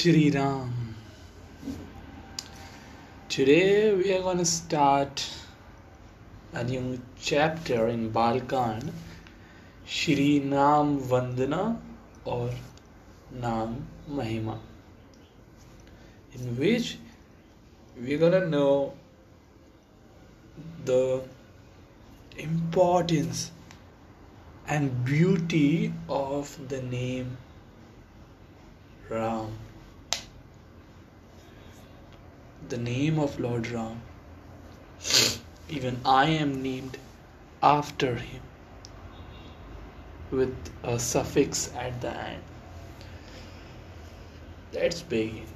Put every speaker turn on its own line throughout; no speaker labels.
Shri Ram. Today we are going to start a new chapter in Balkan, Shri Nam Vandana or Nam Mahima, in which we're going to know the importance and beauty of the name Ram. The name of Lord Ram. Even I am named after him with a suffix at the end. Let's begin.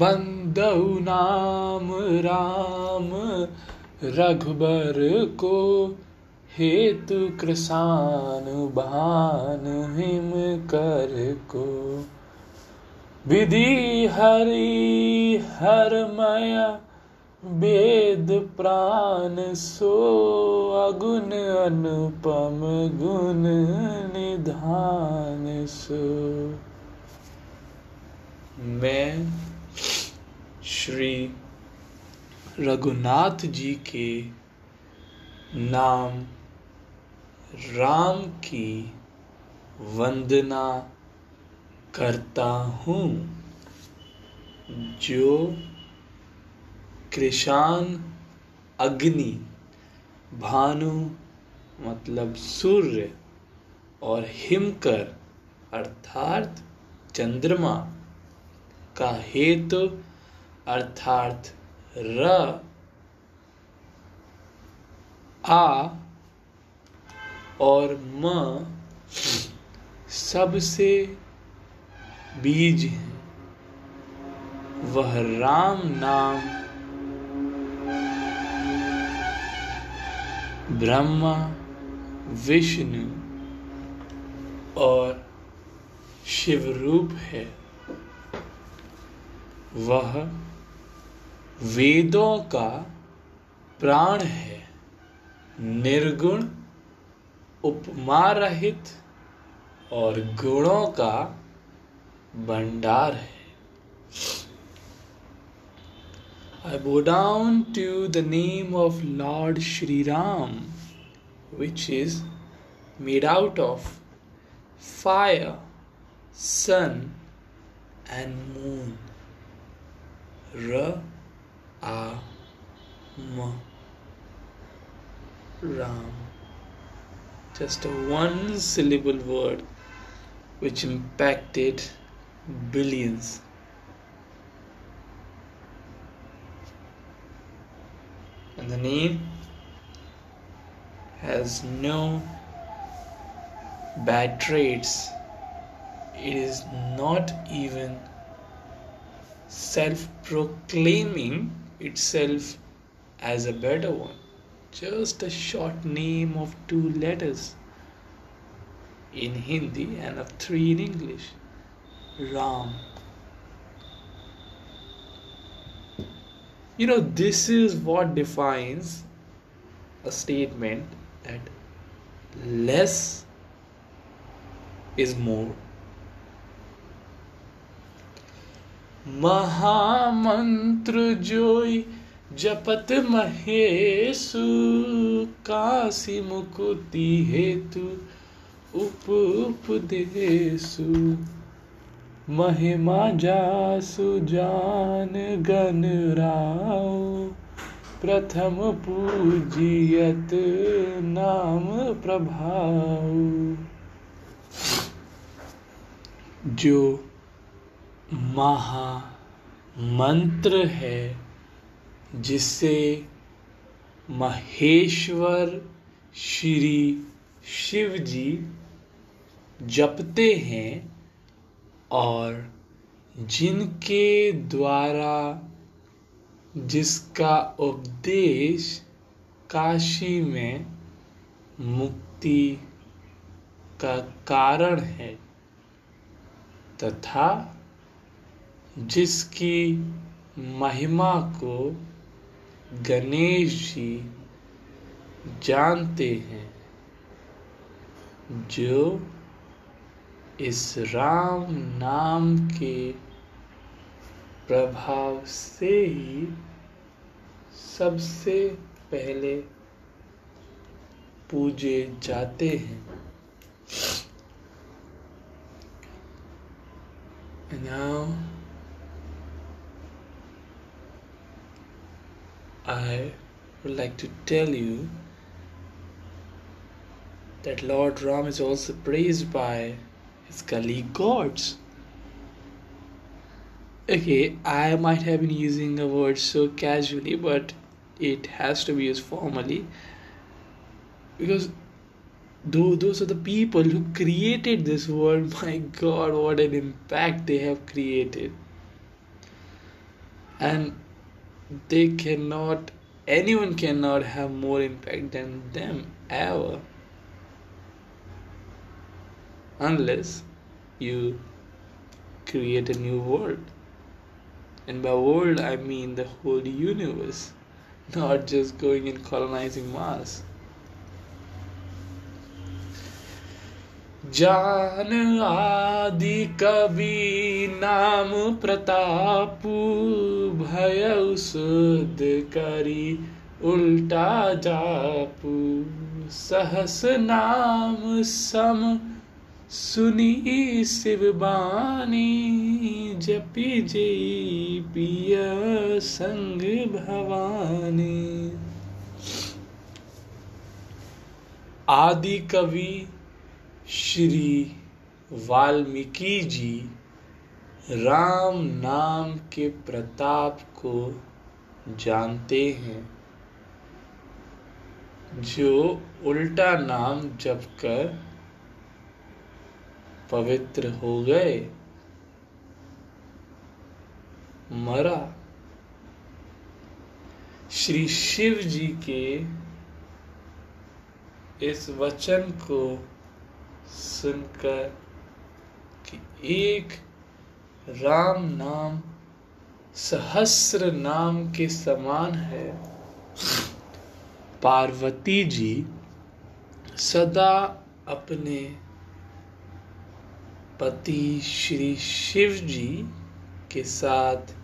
बंदौ नाम राम रघुबर को हेतु कृसान बान him कर को विधि हरि हरमय वेद प्राण सो अगुण अनुपम गुण निधान सो। मैं श्री रघुनाथ जी के नाम राम की वंदना करता हूँ। जो कृषान अग्नि, भानु मतलब सूर्य और हिमकर अर्थात चंद्रमा का हेतु अर्थात र आ और म सबसे बीज वह राम नाम ब्रह्मा, विष्णु और शिव रूप है। वह वेदों का प्राण है। निर्गुण, उपमा रहित और गुणों का भंडार है I bow down to the name of Lord Shri Ram, which is made out of fire, sun, and moon. Ra, A, Ma, Ram. Just a one syllable word which impacted billions. And the name has no bad traits. It is not even self proclaiming itself as a better one. Just a short name of two letters in Hindi and of three in English. Ram. You know, this is what defines a statement that less is more. महामंत्र जोई जपत महेशु काशी मुकुति हेतु उप उपदेशु महिमा जासु जान गण राव, प्रथम पूजियत नाम प्रभाव। जो महा मंत्र है, जिसे महेश्वर श्री शिव जी जपते हैं और जिनके द्वारा जिसका उपदेश काशी में मुक्ति का कारण है, तथा जिसकी महिमा को गणेश जी जानते हैं, जो इस राम नाम के प्रभाव से ही सबसे पहले पूजे जाते हैं। Now I would like to tell you that Lord Ram is also praised by his gods. Okay, I might have been using a word so casually, but it has to be used formally. Because those are the people who created this world. My god what an impact they have created. And they cannot anyone cannot have more impact than them ever unless you create a new world and by world i mean the whole universe not just going and colonizing mars जान आदि कवि नाम प्रताप भय सुद करी उल्टा जापू सहस नाम सम सुनी शिव बानी, जपी जी पिय संग भवानी। आदि कवि श्री वाल्मीकि जी राम नाम के प्रताप को जानते हैं, जो उल्टा नाम जप कर पवित्र हो गए, मरा। श्री शिव जी के इस वचन को सुनकर कि एक राम नाम, सहस्र नाम के समान है, पार्वती जी सदा अपने पति श्री शिव जी के साथ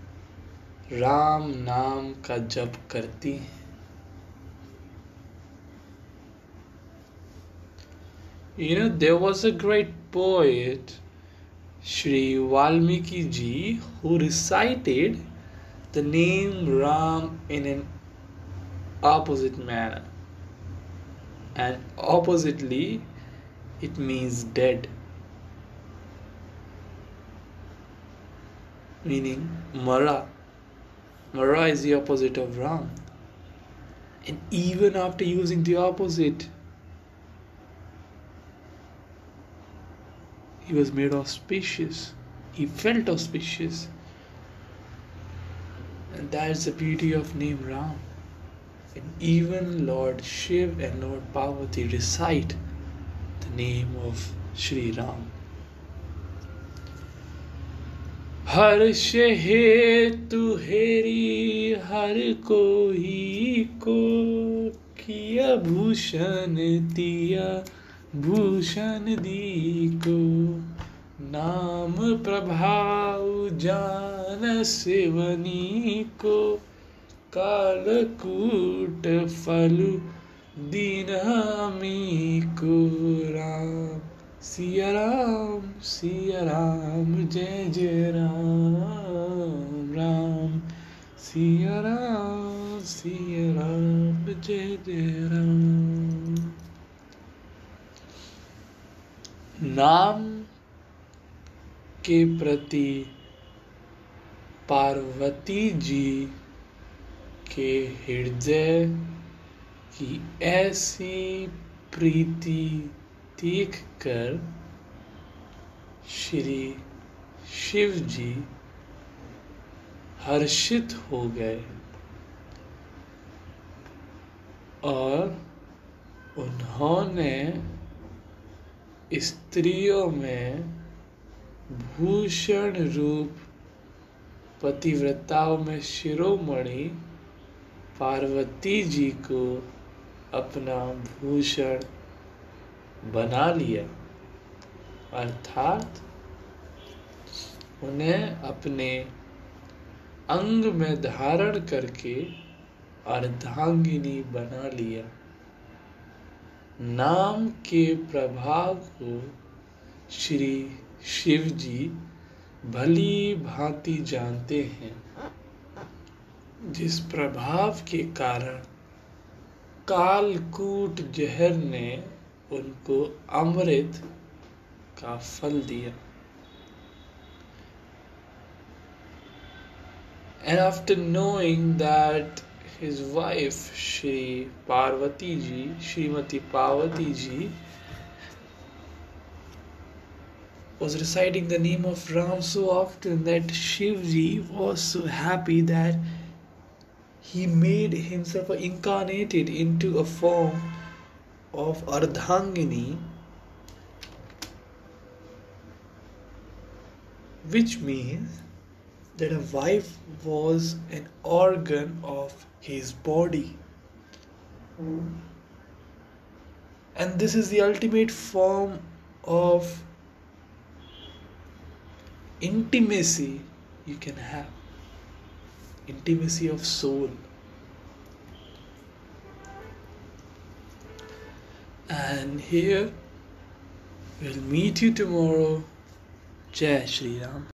राम नाम का जप करती हैं You know, there was a great poet, Sri Valmiki ji, who recited the name Ram in an opposite manner. And oppositely, it means dead. Meaning, Mara. Mara is the opposite of Ram. And even after using the opposite, He was made auspicious. He felt auspicious. And that's the beauty of name Ram. And even Lord Shiv and Lord Parvati recite the name of Sri Ram. हर्ष हेतु हेरी हर कोई को किया भूषण दिया, भूषण दी को। नाम प्रभाव जान शिवनी को, कालकूट फलु दीनामी को। राम सिया राम सिया राम, जय जय राम राम। सिया राम सिया राम, जय जय राम। नाम के प्रति पार्वती जी के हृदय की ऐसी प्रीति देखकर श्री शिव जी हर्षित हो गए और उन्होंने स्त्रियों में भूषण रूप पतिव्रताओं में शिरोमणि पार्वती जी को अपना भूषण बना लिया। अर्थात, उन्हें अपने अंग में धारण करके अर्धांगिनी बना लिया। नाम के प्रभाव को श्री शिव जी भली भांति जानते हैं, जिस प्रभाव के कारण कालकूट जहर ने उनको अमृत का फल दिया And after knowing that his wife, Shri Parvati ji, Srimati Parvati ji, was reciting the name of Ram so often that Shivji was so happy that he made himself incarnated into a form of Ardhangini, which means that a wife was an organ of his body. And this is the ultimate form of intimacy you can have intimacy of soul. And here we'll meet you tomorrow. Jai Ram.